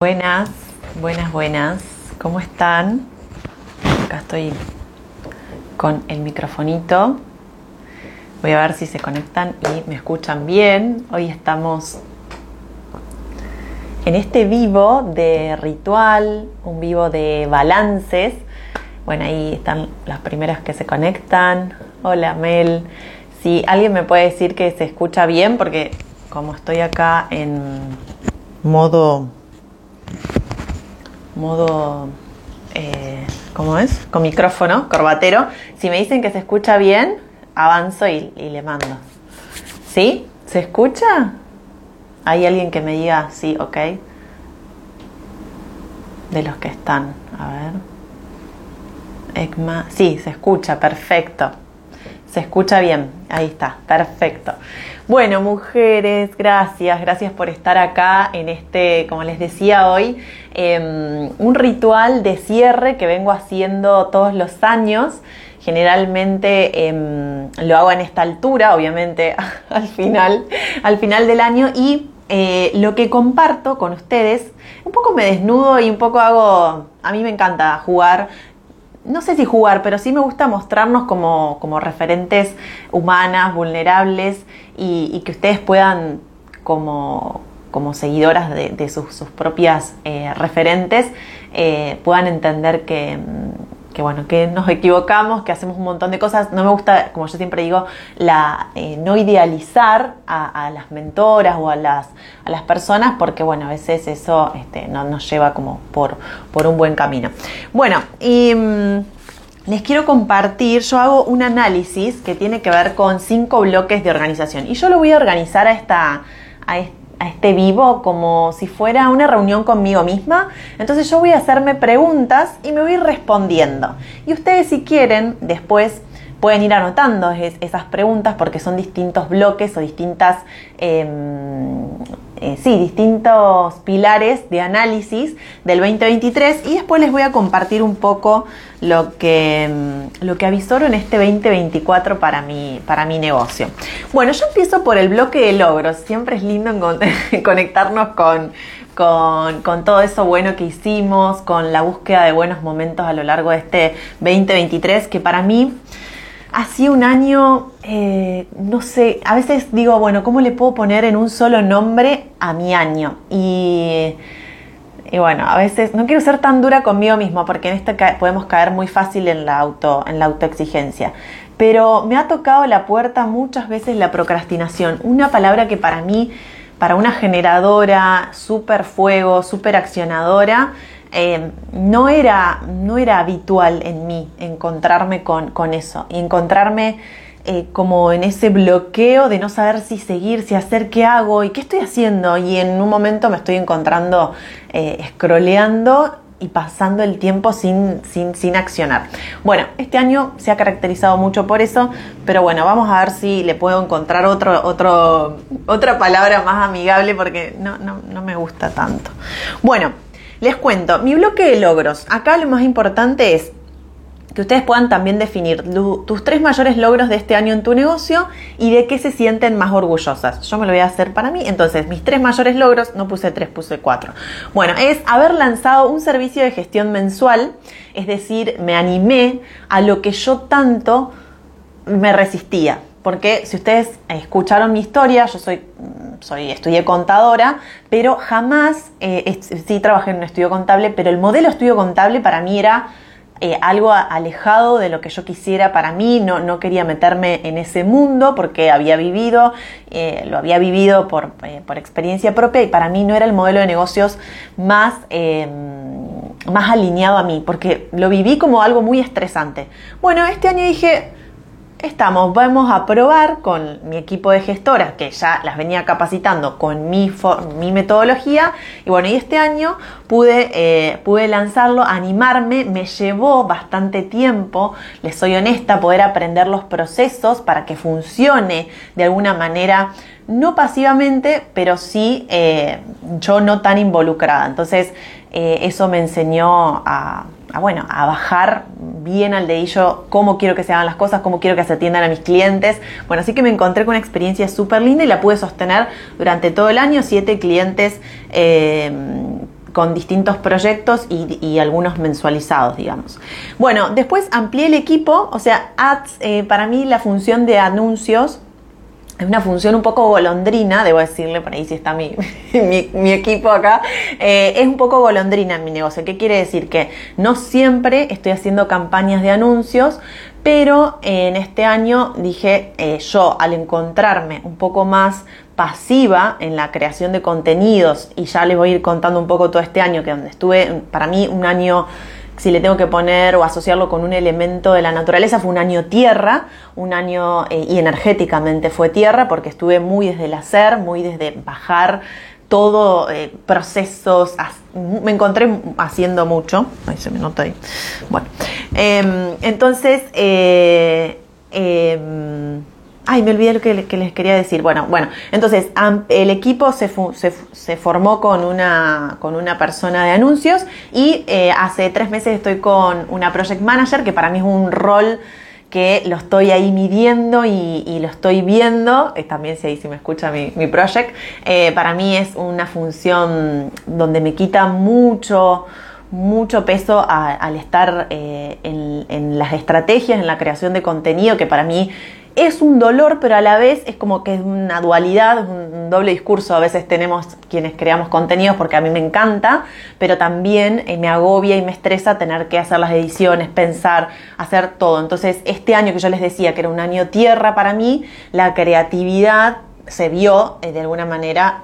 Buenas, buenas, buenas. ¿Cómo están? Acá estoy con el microfonito. Voy a ver si se conectan y me escuchan bien. Hoy estamos en este vivo de ritual, un vivo de balances. Bueno, ahí están las primeras que se conectan. Hola Mel. Si alguien me puede decir que se escucha bien, porque como estoy acá en modo modo, eh, ¿cómo es? Con micrófono, corbatero. Si me dicen que se escucha bien, avanzo y, le mando. ¿Sí? ¿Se escucha? ¿Hay alguien que me diga sí, ok? De los que están, a ver. ECMA, sí, se escucha, perfecto. Se escucha bien, ahí está, perfecto. Bueno, mujeres, gracias, gracias por estar acá en este, como les decía hoy, em, un ritual de cierre que vengo haciendo todos los años. Generalmente em, lo hago en esta altura, obviamente al final, al final del año y eh, lo que comparto con ustedes, un poco me desnudo y un poco hago, a mí me encanta jugar no sé si jugar, pero sí me gusta mostrarnos como, referentes humanas, vulnerables y, que ustedes puedan, como, como seguidoras de, sus, propias eh, referentes, eh, puedan entender que, que bueno, que nos equivocamos, que hacemos un montón de cosas. No me gusta, como yo siempre digo, la, eh, no idealizar a, las mentoras o a las, a las personas, porque bueno, a veces eso este, no nos lleva como por, por un buen camino. Bueno, y mm, les quiero compartir, yo hago un análisis que tiene que ver con cinco bloques de organización. Y yo lo voy a organizar a esta, a esta a este vivo como si fuera una reunión conmigo misma. Entonces yo voy a hacerme preguntas y me voy respondiendo. Y ustedes si quieren después pueden ir anotando esas preguntas porque son distintos bloques o distintas, em, eh, sí, distintos pilares de análisis del 2023 y después les voy a compartir un poco lo que, em, lo que avisoro en este 2024 para mi, para mi negocio. Bueno, yo empiezo por el bloque de logros. Siempre es lindo conectarnos con, con, con, todo eso bueno que hicimos, con la búsqueda de buenos momentos a lo largo de este 2023, que para mí ha sido un año, eh, no sé, a veces digo, bueno, ¿cómo le puedo poner en un solo nombre a mi año? Y, bueno, a veces no quiero ser tan dura conmigo mismo porque en esto podemos caer muy fácil en la, auto, en la autoexigencia. Pero me ha tocado la puerta muchas veces la procrastinación, una palabra que para mí, para una generadora, súper fuego, súper accionadora, eh, no, era, no era habitual en mí encontrarme con, con eso y encontrarme eh, como en ese bloqueo de no saber si seguir, si hacer qué hago y qué estoy haciendo. Y en un momento me estoy encontrando eh, scrolleando y pasando el tiempo sin, sin, sin, accionar. Bueno, este año se ha caracterizado mucho por eso, pero bueno, vamos a ver si le puedo encontrar otro, otro, otra palabra más amigable porque no, no, no me gusta tanto. Bueno, les cuento, mi bloque de logros. Acá lo más importante es que ustedes puedan también definir tus tres mayores logros de este año en tu negocio y de qué se sienten más orgullosas. Yo me lo voy a hacer para mí. Entonces, mis tres mayores logros, no puse tres, puse cuatro. Bueno, es haber lanzado un servicio de gestión mensual, es decir, me animé a lo que yo tanto me resistía porque si ustedes escucharon mi historia, yo soy, soy estudié contadora, pero jamás, eh, sí trabajé en un estudio contable, pero el modelo estudio contable para mí era eh, algo alejado de lo que yo quisiera para mí, no, no quería meterme en ese mundo porque había vivido, eh, lo había vivido por, por, experiencia propia y para mí no era el modelo de negocios más, más alineado a mí, porque lo viví como algo muy estresante. Bueno, este año dije, estamos, vamos a probar con mi equipo de gestoras, que ya las venía capacitando con mi, mi metodología, y bueno, y este año pude, eh, pude lanzarlo, animarme, me llevó bastante tiempo, les soy honesta, poder aprender los procesos para que funcione de alguna manera no pasivamente, pero sí eh, yo no tan involucrada. Entonces, eh, eso me enseñó a, bueno, a bajar bien al dedillo cómo quiero que se hagan las cosas, cómo quiero que se atiendan a mis clientes. Bueno, así que me encontré con una experiencia súper linda y la pude sostener durante todo el año, siete clientes. Eh, con distintos proyectos y, algunos mensualizados, digamos. Bueno, después amplié el equipo, o sea, eh, para mí la función de anuncios es una función un poco golondrina, debo decirle, por ahí si está mi, mi, equipo acá, eh, es un poco golondrina en mi negocio. ¿Qué quiere decir? Que no siempre estoy haciendo campañas de anuncios, pero en este año dije eh, yo al encontrarme un poco más pasiva en la creación de contenidos y ya les voy a ir contando un poco todo este año que donde estuve para mí un año si le tengo que poner o asociarlo con un elemento de la naturaleza, fue un año tierra, un año eh, y energéticamente fue tierra, porque estuve muy desde el hacer, muy desde bajar todo, eh, procesos, me encontré haciendo mucho, ahí se me nota ahí, bueno, em, entonces, eh, em, Ay, me olvidé lo que, les quería decir. Bueno, bueno, entonces el equipo se, formó con una, con una persona de anuncios y eh, hace tres meses estoy con una project manager, que para mí es un rol que lo estoy ahí midiendo y, lo estoy viendo, eh, también si ahí si me escucha mi, mi project, eh, para mí es una función donde me quita mucho, mucho peso al estar en, en, las estrategias, en la creación de contenido, que para mí es un dolor, pero a la vez es como que es una dualidad, un doble discurso. A veces tenemos quienes creamos contenidos porque a mí me encanta, pero también eh, me agobia y me estresa tener que hacer las ediciones, pensar, hacer todo. Entonces, este año que yo les decía que era un año tierra para mí, la creatividad se vio eh, de alguna manera,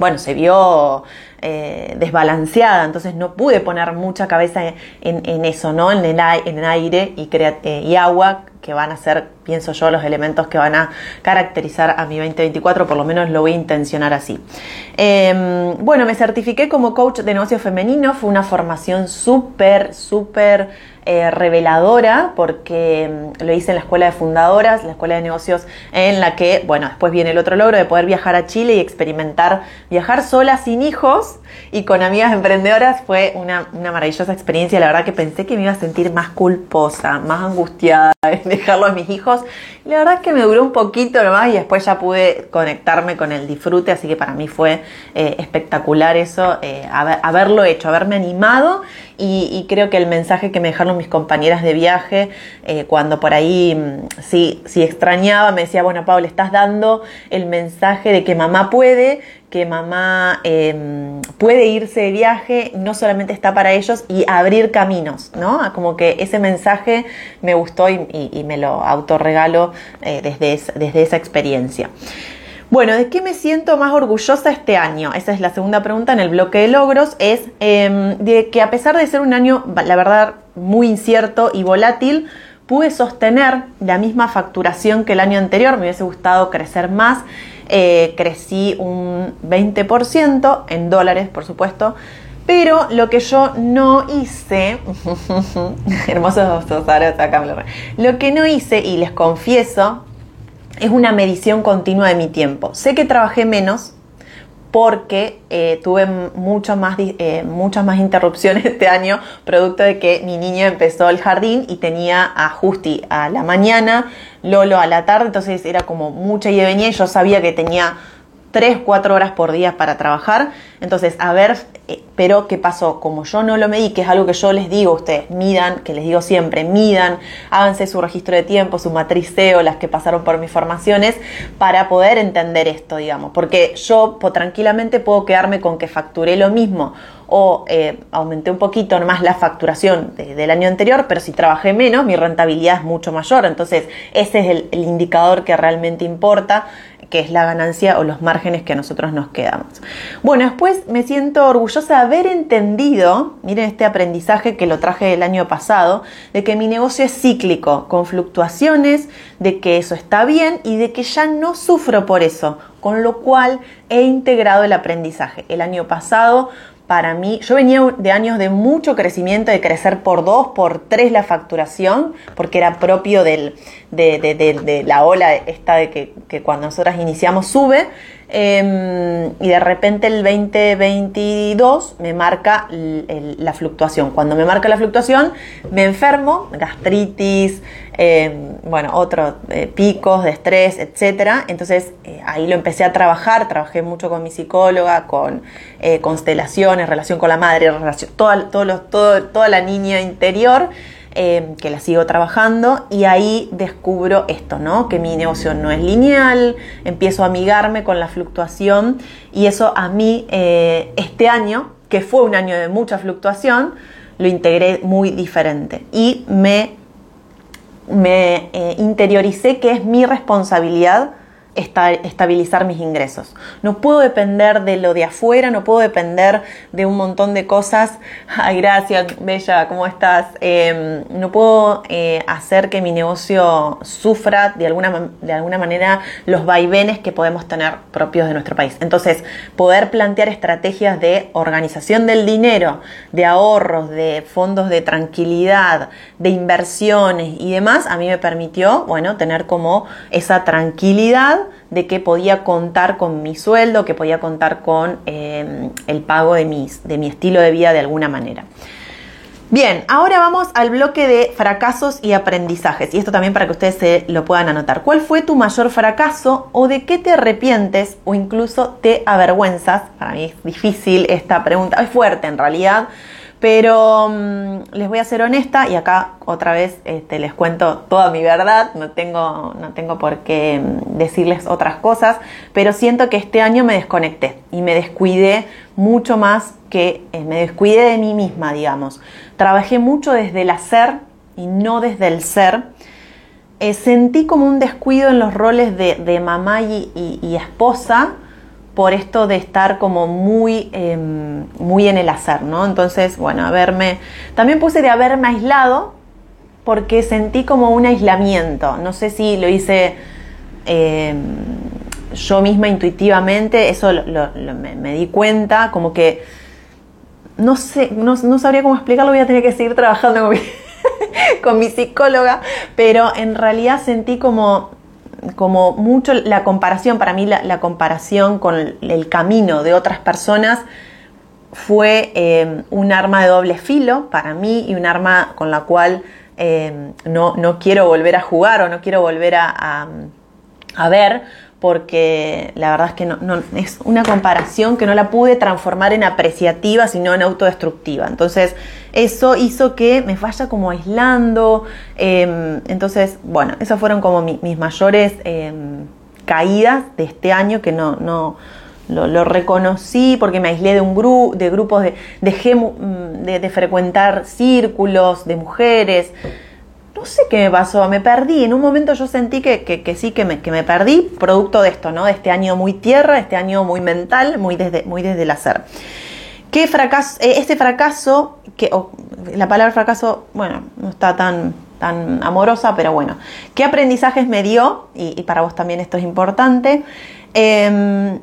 bueno, se vio eh, desbalanceada, entonces no pude poner mucha cabeza en, eso, ¿no? En el, en aire y, y agua que van a ser, pienso yo, los elementos que van a caracterizar a mi 2024, por lo menos lo voy a intencionar así. Em, bueno, me certifiqué como coach de negocio femenino, fue una formación súper, súper eh, reveladora porque mm, lo hice en la escuela de fundadoras, la escuela de negocios en la que, bueno, después viene el otro logro de poder viajar a Chile y experimentar viajar sola sin hijos y con amigas emprendedoras fue una, una maravillosa experiencia. La verdad que pensé que me iba a sentir más culposa, más angustiada dejarlo a mis hijos. la verdad es que me duró un poquito nomás y después ya pude conectarme con el disfrute, así que para mí fue eh, espectacular eso, eh, haberlo hecho, haberme animado y, creo que el mensaje que me dejaron mis compañeras de viaje, eh, cuando por ahí mm, sí, sí extrañaba, me decía, bueno, Pablo, estás dando el mensaje de que mamá puede, que mamá em, puede irse de viaje, no solamente está para ellos, y abrir caminos, ¿no? Como que ese mensaje me gustó y, me lo autorregalo eh, desde, desde esa experiencia. Bueno, ¿de qué me siento más orgullosa este año? Esa es la segunda pregunta en el bloque de logros. Es em, de que a pesar de ser un año, la verdad, muy incierto y volátil, pude sostener la misma facturación que el año anterior. Me hubiese gustado crecer más. Eh, crecí un 20% en dólares, por supuesto. Pero lo que yo no hice, hermosos acá me lo lo que no hice, y les confieso, es una medición continua de mi tiempo. Sé que trabajé menos porque eh, tuve mucho más, eh, muchas más interrupciones este año, producto de que mi niña empezó el jardín y tenía a Justi a la mañana, Lolo a la tarde, entonces era como mucha y venía y yo sabía que tenía 3, 4 horas por día para trabajar. Entonces, a ver, eh, pero ¿qué pasó? Como yo no lo medí, que es algo que yo les digo a ustedes, midan, que les digo siempre, midan, háganse su registro de tiempo, su matriceo, las que pasaron por mis formaciones, para poder entender esto, digamos. Porque yo tranquilamente puedo quedarme con que facturé lo mismo o eh, aumenté un poquito más la facturación del año anterior, pero si trabajé menos, mi rentabilidad es mucho mayor. Entonces, ese es el indicador que realmente importa que es la ganancia o los márgenes que a nosotros nos quedamos. Bueno, después me siento orgullosa de haber entendido, miren este aprendizaje que lo traje el año pasado, de que mi negocio es cíclico, con fluctuaciones, de que eso está bien y de que ya no sufro por eso, con lo cual he integrado el aprendizaje. El año pasado para mí, yo venía de años de mucho crecimiento, de crecer por dos, por tres la facturación, porque era propio del, de, la ola esta de que, cuando nosotras iniciamos sube, em, y de repente el 2022 me marca la fluctuación. Cuando me marca la fluctuación, me enfermo, gastritis, eh, bueno, otros eh, picos de estrés, etcétera. Entonces ahí lo empecé a trabajar, trabajé mucho con mi psicóloga, con constelaciones, relación con la madre, relación, toda, toda la niña interior. que la sigo trabajando y ahí descubro esto, ¿no? Que mi negocio no es lineal, empiezo a amigarme con la fluctuación y eso a mí este año, que fue un año de mucha fluctuación, lo integré muy diferente y me, me eh, interioricé que es mi responsabilidad estabilizar mis ingresos. No puedo depender de lo de afuera, no puedo depender de un montón de cosas. Ay, gracias, Bella, ¿cómo estás? Em, no puedo eh, hacer que mi negocio sufra de alguna, de alguna manera los vaivenes que podemos tener propios de nuestro país. Entonces, poder plantear estrategias de organización del dinero, de ahorros, de fondos de tranquilidad, de inversiones y demás, a mí me permitió, bueno, tener como esa tranquilidad de que podía contar con mi sueldo, que podía contar con eh, el pago de, mis, de mi estilo de vida de alguna manera. Bien, ahora vamos al bloque de fracasos y aprendizajes. Y esto también para que ustedes se lo puedan anotar. ¿Cuál fue tu mayor fracaso o de qué te arrepientes o incluso te avergüenzas? Para mí es difícil esta pregunta, es fuerte en realidad, pero mm, les voy a ser honesta y acá otra vez este, les cuento toda mi verdad, no tengo, no tengo por qué mm, decirles otras cosas, pero siento que este año me desconecté y me descuidé mucho más que eh, me descuidé de mí misma, digamos. Trabajé mucho desde el hacer y no desde el ser. Eh, sentí como un descuido en los roles de, mamá y esposa por esto de estar como muy, em, muy en el hacer, ¿no? Entonces, bueno, haberme, también puse de haberme aislado porque sentí como un aislamiento, no sé si lo hice em, yo misma intuitivamente, eso me, di cuenta, como que, no sé, no, sabría cómo explicarlo, voy a tener que seguir trabajando con mi, con mi psicóloga, pero en realidad sentí como como mucho la comparación, para mí la, comparación con el, camino de otras personas fue eh, un arma de doble filo para mí y un arma con la cual eh, no, quiero volver a jugar o no quiero volver a, a ver porque la verdad es que no, es una comparación que no la pude transformar en apreciativa, sino en autodestructiva. Entonces, eso hizo que me vaya como aislando. Em, entonces, bueno, esas fueron como mis mayores em, caídas de este año que no, no lo, reconocí porque me aislé de un grupo, de grupos, de, dejé mm, de frecuentar círculos de mujeres no sé qué me pasó, me perdí. En un momento yo sentí que, sí, que me, que me, perdí, producto de esto, ¿no? De este año muy tierra, este año muy mental, muy desde, muy desde el hacer. ¿Qué fracaso, eh, este fracaso, que la palabra fracaso, bueno, no está tan, tan amorosa, pero bueno, ¿qué aprendizajes me dio? Y, para vos también esto es importante. Em,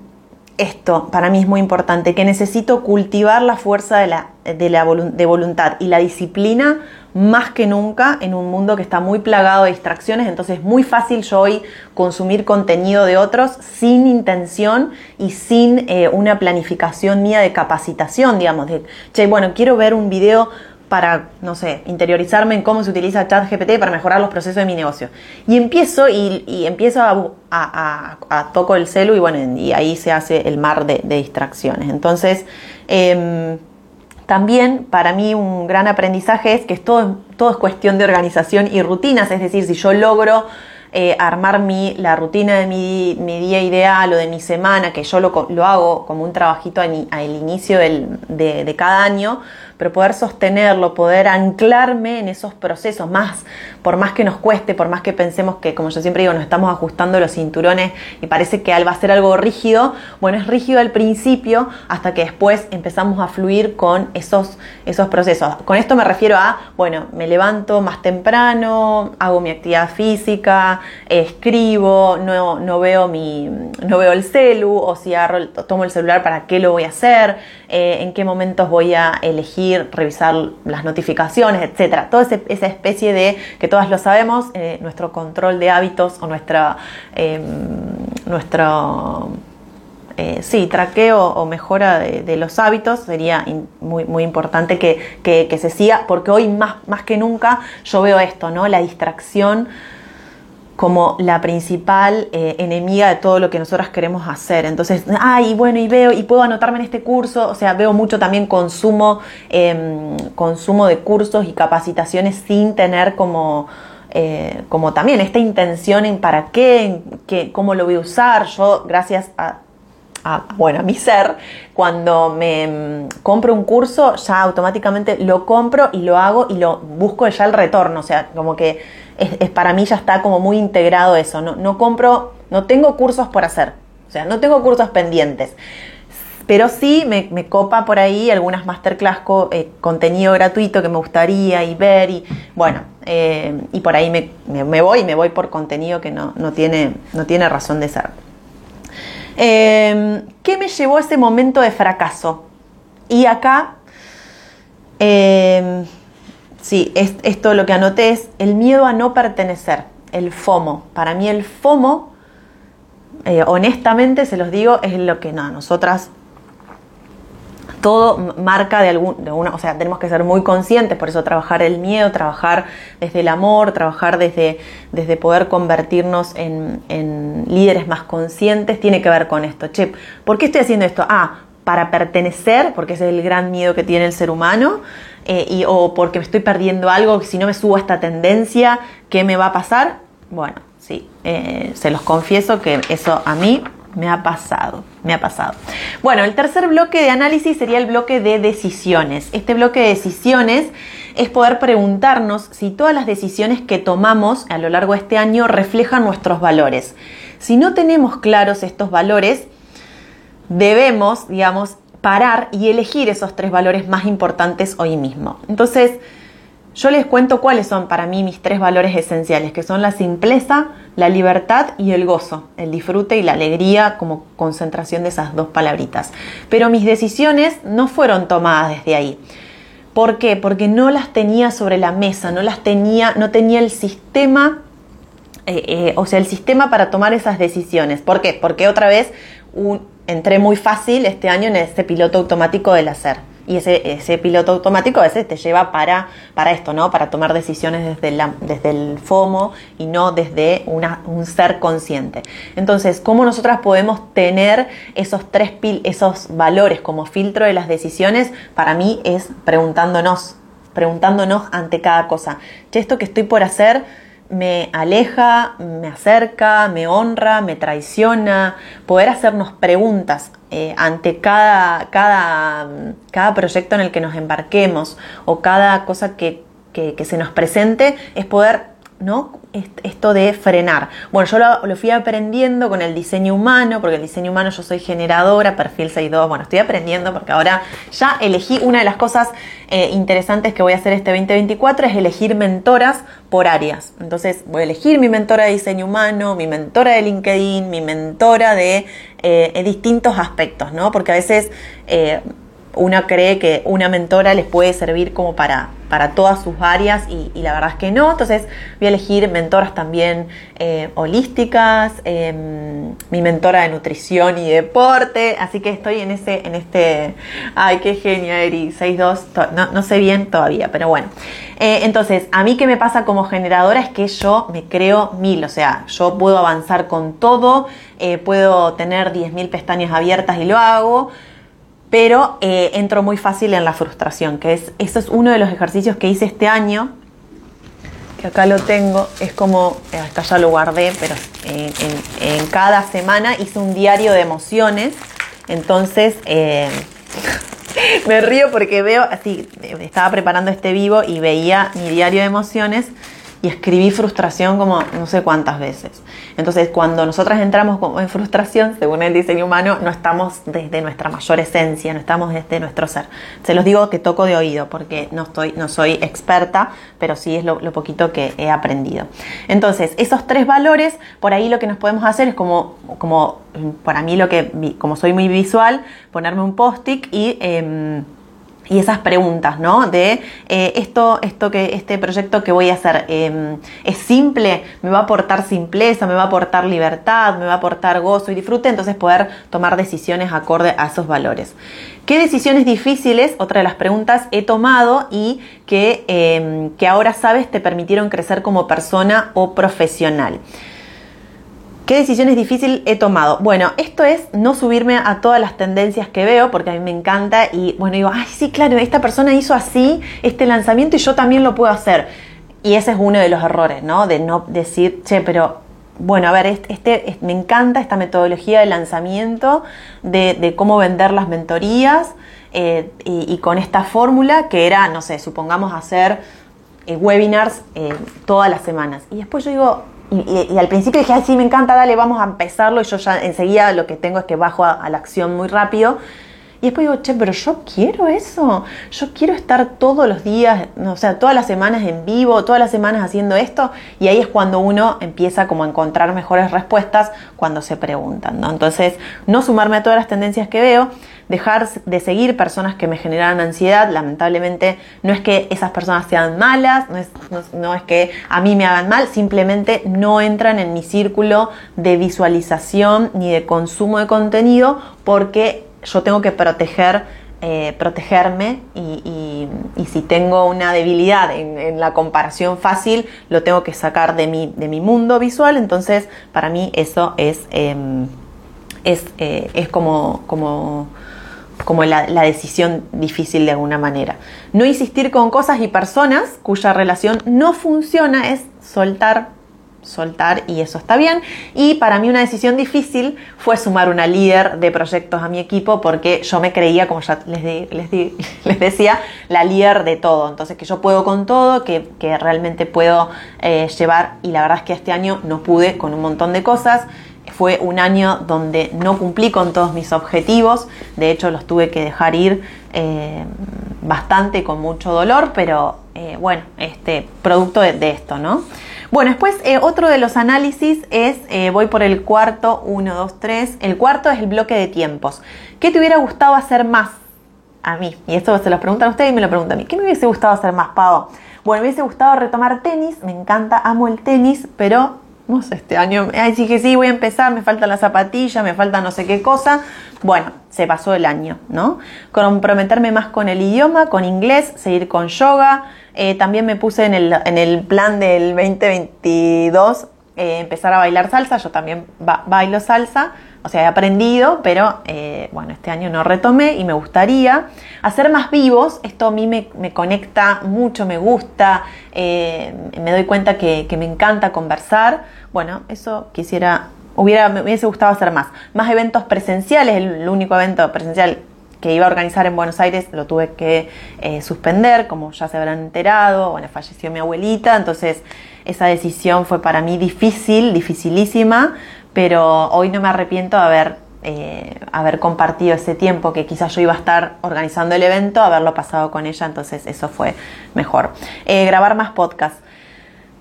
esto para mí es muy importante, que necesito cultivar la fuerza de, la, de, la, de voluntad y la disciplina más que nunca en un mundo que está muy plagado de distracciones, entonces es muy fácil yo hoy consumir contenido de otros sin intención y sin eh, una planificación mía de capacitación, digamos, de, che, bueno, quiero ver un video para, no sé, interiorizarme en cómo se utiliza ChatGPT para mejorar los procesos de mi negocio. Y empiezo y, empiezo a, a, toco el celu y bueno, y ahí se hace el mar de, distracciones. Entonces, em, también para mí un gran aprendizaje es que todo, todo es cuestión de organización y rutinas, es decir, si yo logro eh, armar mi, la rutina de mi, día ideal o de mi semana, que yo lo, lo hago como un trabajito al, inicio de, cada año, pero poder sostenerlo, poder anclarme en esos procesos, más, por más que nos cueste, por más que pensemos que, como yo siempre digo, nos estamos ajustando los cinturones y parece que va a ser algo rígido, bueno, es rígido al principio hasta que después empezamos a fluir con esos, esos procesos. Con esto me refiero a, bueno, me levanto más temprano, hago mi actividad física, escribo, no, no veo mi, no veo el celu, o si agarro, tomo el celular, ¿para qué lo voy a hacer? Eh, ¿En qué momentos voy a elegir revisar las notificaciones, etcétera. Toda esa especie de, que todas lo sabemos, eh, nuestro control de hábitos o nuestra, em, nuestro eh, sí, traqueo o mejora de, los hábitos sería muy, muy importante que, que, se siga, porque hoy más, más que nunca yo veo esto, ¿no? La distracción como la principal eh, enemiga de todo lo que nosotras queremos hacer. Entonces, ay, bueno, y veo, y puedo anotarme en este curso, o sea, veo mucho también consumo, em, consumo de cursos y capacitaciones sin tener como, eh, como también esta intención en para qué, en cómo lo voy a usar. Yo, gracias a, bueno, a mi ser, cuando me em, compro un curso, ya automáticamente lo compro y lo hago y lo busco ya el retorno, o sea, como que es, para mí ya está como muy integrado eso. No, no compro, no tengo cursos por hacer, o sea, no tengo cursos pendientes. Pero sí me, copa por ahí algunas masterclass, con eh, contenido gratuito que me gustaría y ver y bueno, eh, y por ahí me, me, voy, me voy por contenido que no, no, tiene, no tiene razón de ser. Em, ¿Qué me llevó a ese momento de fracaso? Y acá Sí, esto lo que anoté es el miedo a no pertenecer, el FOMO. Para mí el FOMO, eh, honestamente se los digo, es lo que no, nosotras todo marca de, algún, de una, o sea, tenemos que ser muy conscientes, por eso trabajar el miedo, trabajar desde el amor, trabajar desde, desde poder convertirnos en, en líderes más conscientes, tiene que ver con esto. Che, ¿por qué estoy haciendo esto? Ah, para pertenecer, porque ese es el gran miedo que tiene el ser humano, eh, y, o porque me estoy perdiendo algo, si no me subo a esta tendencia, ¿qué me va a pasar? Bueno, sí, eh, se los confieso que eso a mí me ha pasado, me ha pasado. Bueno, el tercer bloque de análisis sería el bloque de decisiones. Este bloque de decisiones es poder preguntarnos si todas las decisiones que tomamos a lo largo de este año reflejan nuestros valores. Si no tenemos claros estos valores, debemos, digamos, parar y elegir esos tres valores más importantes hoy mismo. Entonces, yo les cuento cuáles son para mí mis tres valores esenciales, que son la simpleza, la libertad y el gozo, el disfrute y la alegría como concentración de esas dos palabritas. Pero mis decisiones no fueron tomadas desde ahí. ¿Por qué? Porque no las tenía sobre la mesa, no las tenía, no tenía el sistema, eh, eh, o sea, el sistema para tomar esas decisiones. ¿Por qué? Porque otra vez un, entré muy fácil este año en este piloto automático del hacer. Y ese, ese piloto automático a veces te lleva para, para esto, ¿no? Para tomar decisiones desde, la, desde el FOMO y no desde una, un ser consciente. Entonces, ¿cómo nosotras podemos tener esos tres pil, esos valores como filtro de las decisiones? Para mí es preguntándonos, preguntándonos ante cada cosa. Che, esto que estoy por hacer me aleja, me acerca, me honra, me traiciona, poder hacernos preguntas eh, ante cada, cada, cada, proyecto en el que nos embarquemos o cada cosa que, que se nos presente, es poder ¿no? Esto de frenar. Bueno, yo lo, fui aprendiendo con el diseño humano, porque el diseño humano yo soy generadora, perfil 6.2, bueno, estoy aprendiendo porque ahora ya elegí una de las cosas eh, interesantes que voy a hacer este 2024 es elegir mentoras por áreas. Entonces voy a elegir mi mentora de diseño humano, mi mentora de LinkedIn, mi mentora de eh, distintos aspectos, ¿no? Porque a veces... Eh, uno cree que una mentora les puede servir como para, para todas sus áreas y, la verdad es que no. Entonces voy a elegir mentoras también eh, holísticas, em, mi mentora de nutrición y deporte, así que estoy en ese, en este, ay, qué genial, Eri, 6.2, no, no sé bien todavía, pero bueno. Eh, entonces, a mí qué me pasa como generadora es que yo me creo mil, o sea, yo puedo avanzar con todo, eh, puedo tener 10.000 pestañas abiertas y lo hago, pero eh, entro muy fácil en la frustración, que es, eso es uno de los ejercicios que hice este año, que acá lo tengo, es como, eh, acá ya lo guardé, pero en, cada semana hice un diario de emociones, entonces eh, me río porque veo, así, estaba preparando este vivo y veía mi diario de emociones y escribí frustración como no sé cuántas veces. Entonces, cuando nosotras entramos en frustración, según el diseño humano, no estamos desde nuestra mayor esencia, no estamos desde nuestro ser. Se los digo que toco de oído porque no, estoy, no soy experta, pero sí es lo, poquito que he aprendido. Entonces, esos tres valores, por ahí lo que nos podemos hacer es como, como para mí lo que, como soy muy visual, ponerme un post-it y... Em, y esas preguntas, ¿no? De eh, esto, esto que, este proyecto que voy a hacer em, es simple, me va a aportar simpleza, me va a aportar libertad, me va a aportar gozo y disfrute, entonces poder tomar decisiones acorde a esos valores. ¿Qué decisiones difíciles, otra de las preguntas, he tomado y que, em, que ahora sabes te permitieron crecer como persona o profesional? ¿Qué decisiones difíciles he tomado? Bueno, esto es no subirme a todas las tendencias que veo, porque a mí me encanta y bueno, digo, ay, sí, claro, esta persona hizo así este lanzamiento y yo también lo puedo hacer. Y ese es uno de los errores, ¿no? De no decir, che, pero bueno, a ver, este, me encanta esta metodología de lanzamiento, de, cómo vender las mentorías eh, y, con esta fórmula que era, no sé, supongamos hacer eh, webinars eh, todas las semanas. Y después yo digo, y, al principio dije, ay, sí, me encanta, dale, vamos a empezarlo. Y yo ya enseguida lo que tengo es que bajo a, la acción muy rápido. Y después digo, che, pero yo quiero eso. Yo quiero estar todos los días, o sea, todas las semanas en vivo, todas las semanas haciendo esto. Y ahí es cuando uno empieza como a encontrar mejores respuestas cuando se preguntan, ¿no? Entonces, no sumarme a todas las tendencias que veo, dejar de seguir personas que me generan ansiedad. Lamentablemente no es que esas personas sean malas, no es, no, es que a mí me hagan mal, simplemente no entran en mi círculo de visualización ni de consumo de contenido porque yo tengo que proteger eh, protegerme y, si tengo una debilidad en, la comparación fácil, lo tengo que sacar de mi, de mi mundo visual. Entonces, para mí eso es, em, es, eh, es como, como como la, decisión difícil de alguna manera. No insistir con cosas y personas cuya relación no funciona es soltar, soltar y eso está bien. Y para mí una decisión difícil fue sumar una líder de proyectos a mi equipo porque yo me creía, como ya les, les, decía, la líder de todo. Entonces que yo puedo con todo, que, realmente puedo eh, llevar y la verdad es que este año no pude con un montón de cosas fue un año donde no cumplí con todos mis objetivos, de hecho los tuve que dejar ir eh, bastante con mucho dolor, pero eh, bueno, este, producto de, esto, ¿no? Bueno, después eh, otro de los análisis es, voy por el cuarto, 1, 2, 3, el cuarto es el bloque de tiempos. ¿Qué te hubiera gustado hacer más a mí? Y esto se lo preguntan a ustedes y me lo preguntan a mí. ¿Qué me hubiese gustado hacer más, Pavo? Bueno, me hubiese gustado retomar tenis, me encanta, amo el tenis, pero sé, este año, ay, sí que sí, voy a empezar, me faltan las zapatillas, me falta no sé qué cosa. Bueno, se pasó el año, ¿no? Comprometerme más con el idioma, con inglés, seguir con yoga. Eh, también me puse en el, en el plan del 2022 eh, empezar a bailar salsa. Yo también bailo salsa o sea, he aprendido, pero eh, bueno, este año no retomé y me gustaría hacer más vivos. Esto a mí me, conecta mucho, me gusta, eh, me doy cuenta que, me encanta conversar. Bueno, eso quisiera, hubiera, me hubiese gustado hacer más. Más eventos presenciales, el, único evento presencial que iba a organizar en Buenos Aires lo tuve que eh, suspender, como ya se habrán enterado, bueno, falleció mi abuelita, entonces esa decisión fue para mí difícil, dificilísima, pero hoy no me arrepiento de haber, eh, haber compartido ese tiempo que quizás yo iba a estar organizando el evento, haberlo pasado con ella, entonces eso fue mejor. Eh, grabar más podcasts.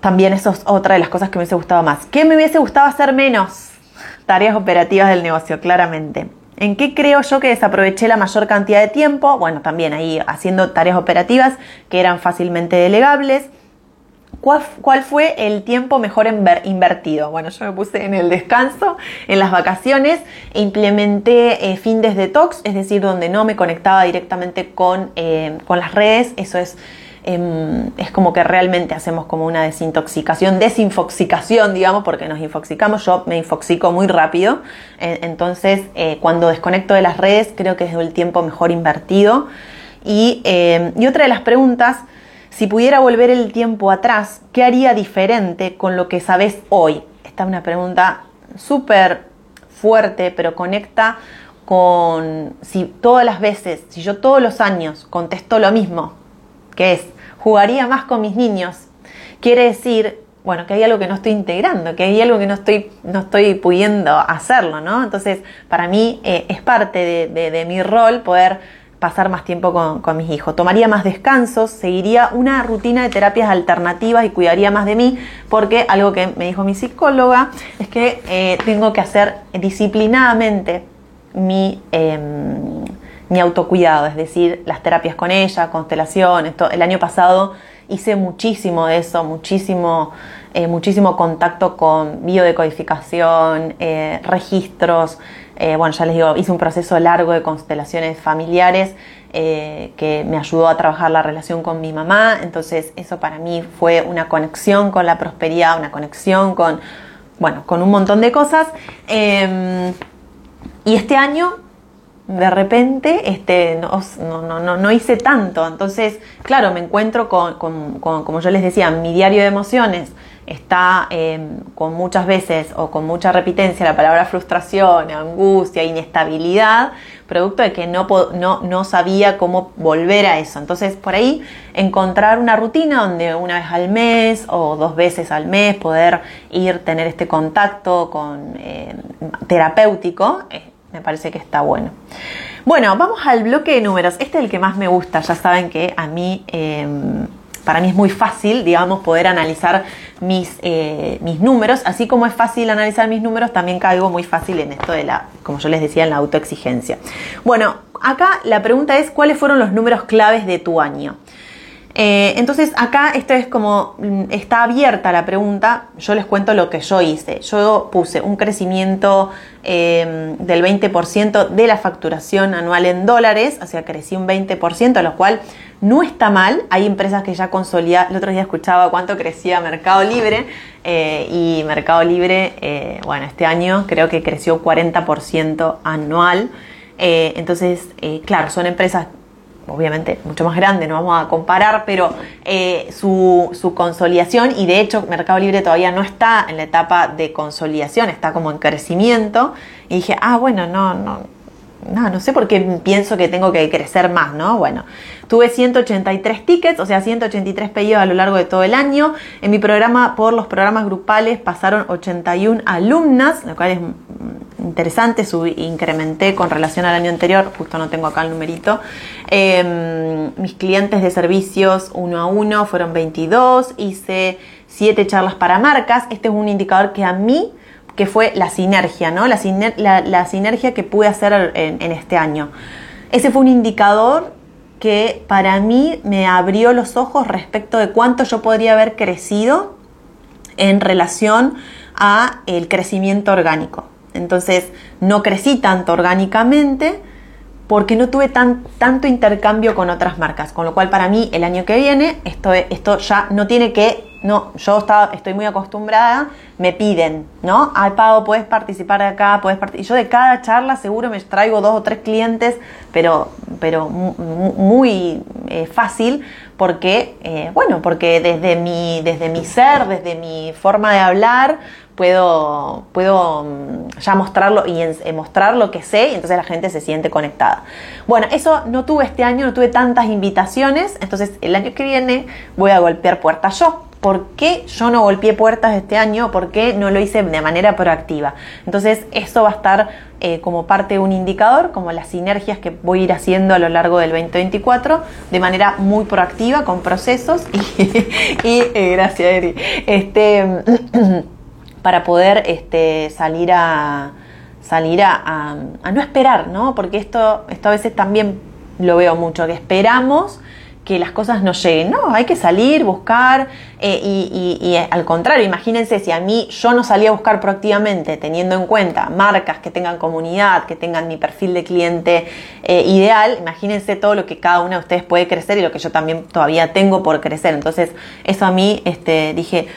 También eso es otra de las cosas que me hubiese gustado más. ¿Qué me hubiese gustado hacer menos? Tareas operativas del negocio, claramente. ¿En qué creo yo que desaproveché la mayor cantidad de tiempo? Bueno, también ahí haciendo tareas operativas que eran fácilmente delegables ¿Cuál, fue el tiempo mejor invertido? Bueno, yo me puse en el descanso, en las vacaciones, e implementé eh, fin de detox, es decir, donde no me conectaba directamente con, eh, con las redes. Eso es, em, es como que realmente hacemos como una desintoxicación, desinfoxicación, digamos, porque nos infoxicamos. Yo me infoxico muy rápido. entonces, eh, cuando desconecto de las redes, creo que es el tiempo mejor invertido. Y, em, y otra de las preguntas si pudiera volver el tiempo atrás, ¿qué haría diferente con lo que sabes hoy? Esta es una pregunta súper fuerte, pero conecta con si todas las veces, si yo todos los años contesto lo mismo, que es, jugaría más con mis niños, quiere decir, bueno, que hay algo que no estoy integrando, que hay algo que no estoy, no estoy pudiendo hacerlo, ¿no? Entonces, para mí eh, es parte de, de mi rol poder pasar más tiempo con, mis hijos. Tomaría más descansos, seguiría una rutina de terapias alternativas y cuidaría más de mí, porque algo que me dijo mi psicóloga es que eh, tengo que hacer disciplinadamente mi, em, mi autocuidado, es decir, las terapias con ella, constelaciones. El año pasado hice muchísimo de eso, muchísimo, eh, muchísimo contacto con biodecodificación, eh, registros. Eh, bueno, ya les digo, hice un proceso largo de constelaciones familiares que me ayudó a trabajar la relación con mi mamá. Entonces, eso para mí fue una conexión con la prosperidad, una conexión con, bueno, con un montón de cosas. Em, y este año de repente este, no, no, no, no, hice tanto. Entonces, claro, me encuentro con, como yo les decía, mi diario de emociones está em, con muchas veces o con mucha repitencia la palabra frustración, angustia, inestabilidad, producto de que no, no, no sabía cómo volver a eso. Entonces, por ahí encontrar una rutina donde una vez al mes o dos veces al mes poder ir, tener este contacto con em, terapéutico. Eh, me parece que está bueno. Bueno, vamos al bloque de números. Este es el que más me gusta. Ya saben que a mí, para mí es muy fácil, digamos, poder analizar mis, eh, mis números. Así como es fácil analizar mis números, también caigo muy fácil en esto de la, como yo les decía, en la autoexigencia. Bueno, acá la pregunta es, ¿cuáles fueron los números claves de tu año? Eh, entonces acá esto es como, mm, está abierta la pregunta, yo les cuento lo que yo hice. Yo puse un crecimiento em, del 20% de la facturación anual en dólares, o sea, crecí un 20%, lo cual no está mal. Hay empresas que ya consolidan, el otro día escuchaba cuánto crecía Mercado Libre eh, y Mercado Libre, eh, bueno, este año creo que creció 40% anual. entonces, claro, son empresas obviamente mucho más grande, no vamos a comparar, pero eh, su, su, consolidación, y de hecho Mercado Libre todavía no está en la etapa de consolidación, está como en crecimiento, y dije, ah, bueno, no, no, no, no sé por qué pienso que tengo que crecer más, ¿no? Bueno, tuve 183 tickets, o sea, 183 pedidos a lo largo de todo el año. En mi programa, por los programas grupales, pasaron 81 alumnas, lo cual es interesante, subí, incrementé con relación al año anterior, justo no tengo acá el numerito. Em, mis clientes de servicios uno a uno fueron 22, hice 7 charlas para marcas. Este es un indicador que a mí que fue la sinergia, ¿no? La, sinergia que pude hacer en, este año. Ese fue un indicador que para mí me abrió los ojos respecto de cuánto yo podría haber crecido en relación a el crecimiento orgánico. Entonces, no crecí tanto orgánicamente porque no tuve tan, tanto intercambio con otras marcas, con lo cual para mí el año que viene esto, esto ya no tiene que no, yo estaba, estoy muy acostumbrada, me piden, ¿no? Ay, Pau, puedes participar de acá, puedes participar. Yo de cada charla seguro me traigo dos o tres clientes, pero, pero muy eh, fácil, porque, eh, bueno, porque desde mi, desde mi ser, desde mi forma de hablar, puedo, puedo mm, ya mostrarlo y eh, mostrar lo que sé y entonces la gente se siente conectada. Bueno, eso no tuve este año, no tuve tantas invitaciones, entonces el año que viene voy a golpear puertas yo. ¿Por qué yo no golpeé puertas este año? ¿Por qué no lo hice de manera proactiva? Entonces, eso va a estar eh, como parte de un indicador, como las sinergias que voy a ir haciendo a lo largo del 2024, de manera muy proactiva, con procesos. Y, eh, gracias, Eri. Este, para poder este, salir a salir a, no esperar, ¿no? Porque esto, esto a veces también lo veo mucho, que esperamos que las cosas no lleguen. No, hay que salir, buscar eh, y, al contrario, imagínense si a mí yo no salía a buscar proactivamente teniendo en cuenta marcas que tengan comunidad, que tengan mi perfil de cliente eh, ideal, imagínense todo lo que cada una de ustedes puede crecer y lo que yo también todavía tengo por crecer. Entonces eso a mí este, dije,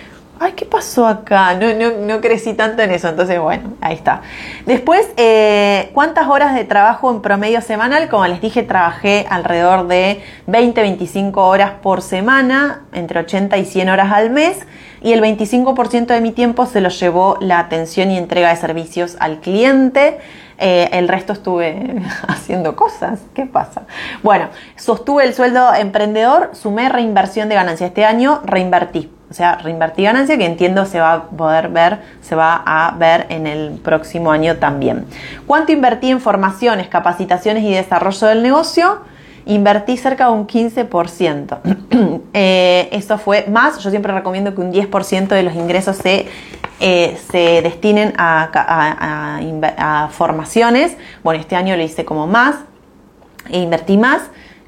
ay, ¿qué pasó acá? No, no, no, crecí tanto en eso, entonces bueno, ahí está. Después, eh, ¿cuántas horas de trabajo en promedio semanal? Como les dije, trabajé alrededor de 20-25 horas por semana, entre 80 y 100 horas al mes, y el 25% de mi tiempo se lo llevó la atención y entrega de servicios al cliente. Eh, el resto estuve haciendo cosas. ¿Qué pasa? Bueno, sostuve el sueldo emprendedor, sumé reinversión de ganancia. Este año reinvertí o sea, reinvertir ganancia que entiendo se va a poder ver, se va a ver en el próximo año también. ¿Cuánto invertí en formaciones, capacitaciones y desarrollo del negocio? Invertí cerca de un 15%. Eh, eso fue más, yo siempre recomiendo que un 10% de los ingresos se, eh, se destinen a, a formaciones. Bueno, este año lo hice como más, e invertí más.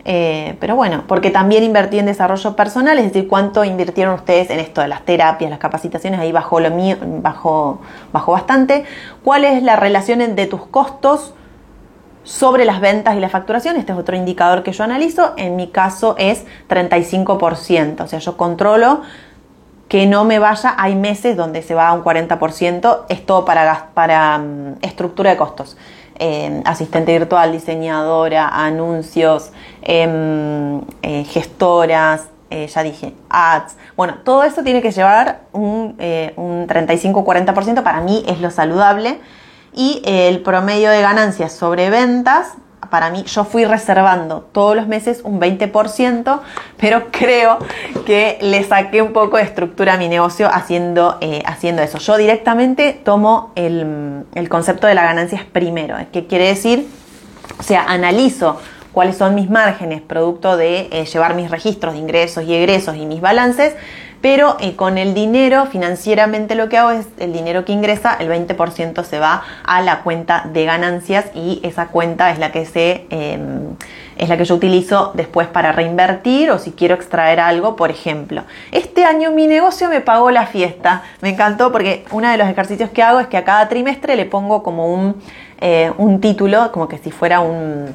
Eh, pero bueno, porque también invertí en desarrollo personal, es decir, cuánto invirtieron ustedes en esto de las terapias, las capacitaciones, ahí bajó lo mío, bajó, bajó bastante. ¿Cuál es la relación de tus costos sobre las ventas y la facturación? Este es otro indicador que yo analizo. En mi caso es 35%, o sea, yo controlo que no me vaya, hay meses donde se va a un 40%, es todo para, para um, estructura de costos. Em, asistente virtual, diseñadora, anuncios, em, eh, gestoras, eh, ya dije, ads. Bueno, todo eso tiene que llevar un, eh, un 35-40%, para mí es lo saludable. Y el promedio de ganancias sobre ventas para mí, yo fui reservando todos los meses un 20%, pero creo que le saqué un poco de estructura a mi negocio haciendo, eh, haciendo eso. Yo directamente tomo el, concepto de la ganancia primero. ¿Qué quiere decir? O sea, analizo cuáles son mis márgenes producto de eh, llevar mis registros de ingresos y egresos y mis balances pero eh, con el dinero, financieramente lo que hago es el dinero que ingresa, el 20% se va a la cuenta de ganancias y esa cuenta es la que se... Em, es la que yo utilizo después para reinvertir o si quiero extraer algo, por ejemplo. Este año mi negocio me pagó la fiesta. Me encantó porque uno de los ejercicios que hago es que a cada trimestre le pongo como un, eh, un título, como que si fuera un,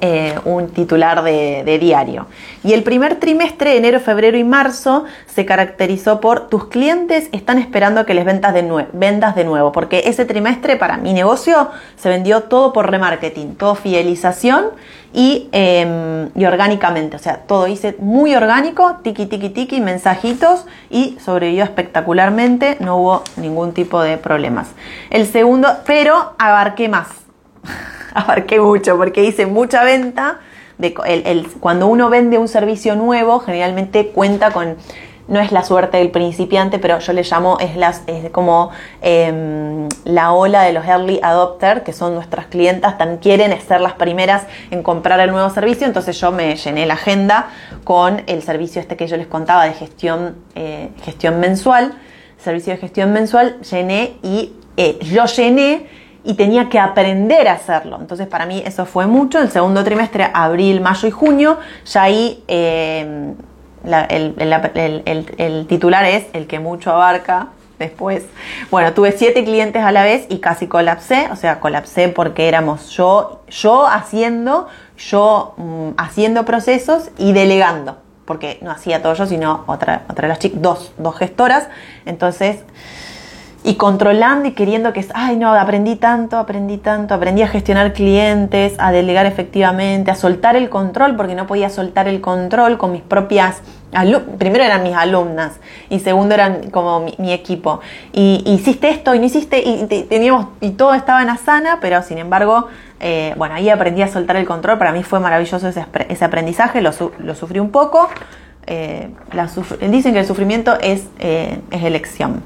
eh, un titular de, diario. Y el primer trimestre, enero, febrero y marzo, se caracterizó por tus clientes están esperando que les de, vendas de nuevo, porque ese trimestre para mi negocio se vendió todo por remarketing, todo fidelización y, em, y orgánicamente, o sea, todo hice muy orgánico, tiki, tiki, tiki, mensajitos y sobrevivió espectacularmente, no hubo ningún tipo de problemas. El segundo, pero abarqué más. abarqué mucho porque hice mucha venta. Cuando uno vende un servicio nuevo, generalmente cuenta con, no es la suerte del principiante, pero yo le llamo, es, como em, la ola de los early adopters, que son nuestras clientas, tan quieren ser las primeras en comprar el nuevo servicio, entonces yo me llené la agenda con el servicio este que yo les contaba de gestión, eh, gestión mensual, servicio de gestión mensual, llené y eh, yo llené y tenía que aprender a hacerlo. Entonces para mí eso fue mucho. El segundo trimestre, abril, mayo y junio, ya ahí eh, el, titular es el que mucho abarca. Después, bueno, tuve siete clientes a la vez y casi colapsé, o sea, colapsé porque éramos yo, yo haciendo, yo mm, haciendo procesos y delegando, porque no hacía todo yo, sino otra, otra de las chicas, dos, dos gestoras. Entonces, y controlando y queriendo que, ay no, aprendí tanto, aprendí tanto, aprendí a gestionar clientes, a delegar efectivamente, a soltar el control, porque no podía soltar el control con mis propias primero eran mis alumnas y segundo eran como mi, equipo. Y, hiciste esto y no hiciste y, teníamos y todo estaba en Asana, pero sin embargo, eh, bueno, ahí aprendí a soltar el control. Para mí fue maravilloso ese, ese aprendizaje, lo, lo, sufrí un poco. Eh, dicen que el sufrimiento es, eh, es elección.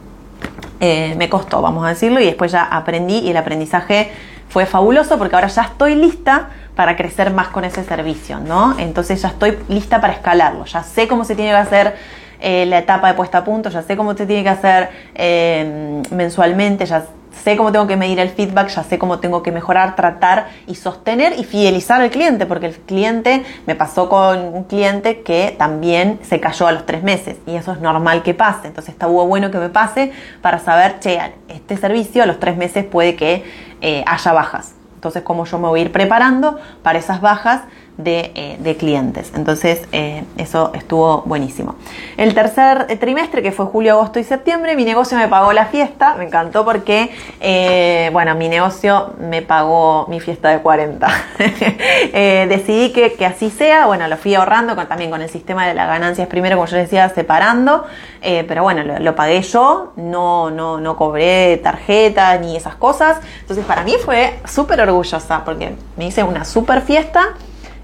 Eh, me costó, vamos a decirlo, y después ya aprendí y el aprendizaje fue fabuloso porque ahora ya estoy lista para crecer más con ese servicio, ¿no? Entonces ya estoy lista para escalarlo, ya sé cómo se tiene que hacer eh, la etapa de puesta a punto, ya sé cómo se tiene que hacer eh, mensualmente, ya sé cómo tengo que medir el feedback, ya sé cómo tengo que mejorar, tratar y sostener y fidelizar al cliente, porque el cliente me pasó con un cliente que también se cayó a los tres meses y eso es normal que pase. Entonces está bueno que me pase para saber, che, este servicio a los tres meses puede que eh, haya bajas. Entonces, cómo yo me voy a ir preparando para esas bajas eh, de, clientes. Entonces, eh, eso estuvo buenísimo. El tercer trimestre, que fue julio, agosto y septiembre, mi negocio me pagó la fiesta. Me encantó porque, eh, bueno, mi negocio me pagó mi fiesta de 40. decidí que, así sea. Bueno, lo fui ahorrando también con el sistema de las ganancias primero, como yo decía, separando. pero bueno, lo, pagué yo. No, no, no cobré tarjeta ni esas cosas. Entonces, para mí fue súper orgullosa porque me hice una súper fiesta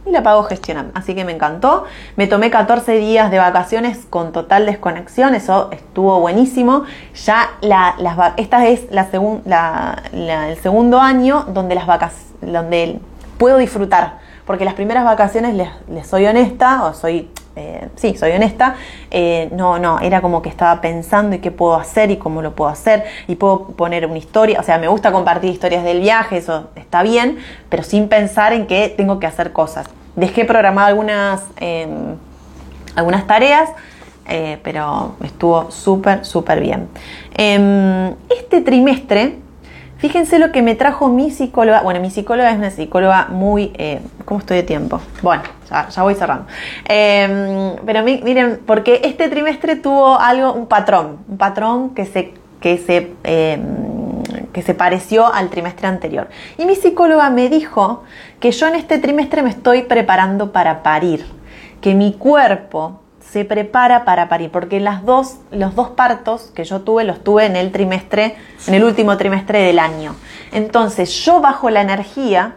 y la pago gestionando. Así que me encantó. Me tomé 14 días de vacaciones con total desconexión, eso estuvo buenísimo. Ya la, las, esta es la, la, el segundo año donde las vacas, donde puedo disfrutar, porque las primeras vacaciones, les, soy honesta, o soy eh, sí, soy honesta, eh, no, no, era como que estaba pensando y qué puedo hacer y cómo lo puedo hacer y puedo poner una historia, o sea, me gusta compartir historias del viaje, eso está bien, pero sin pensar en que tengo que hacer cosas. Dejé programadas algunas, em, algunas tareas, eh, pero estuvo súper, súper bien. Em, este trimestre, fíjense lo que me trajo mi psicóloga. Bueno, mi psicóloga es una psicóloga muy... Eh, ¿Cómo estoy de tiempo? Bueno, ya, voy cerrando. Em, pero miren, porque este trimestre tuvo algo, un patrón, un patrón que se... Que se em, que se pareció al trimestre anterior. Y mi psicóloga me dijo que yo en este trimestre me estoy preparando para parir, que mi cuerpo se prepara para parir, porque las dos, los dos partos que yo tuve los tuve en el trimestre, en el último trimestre del año. Entonces yo bajo la energía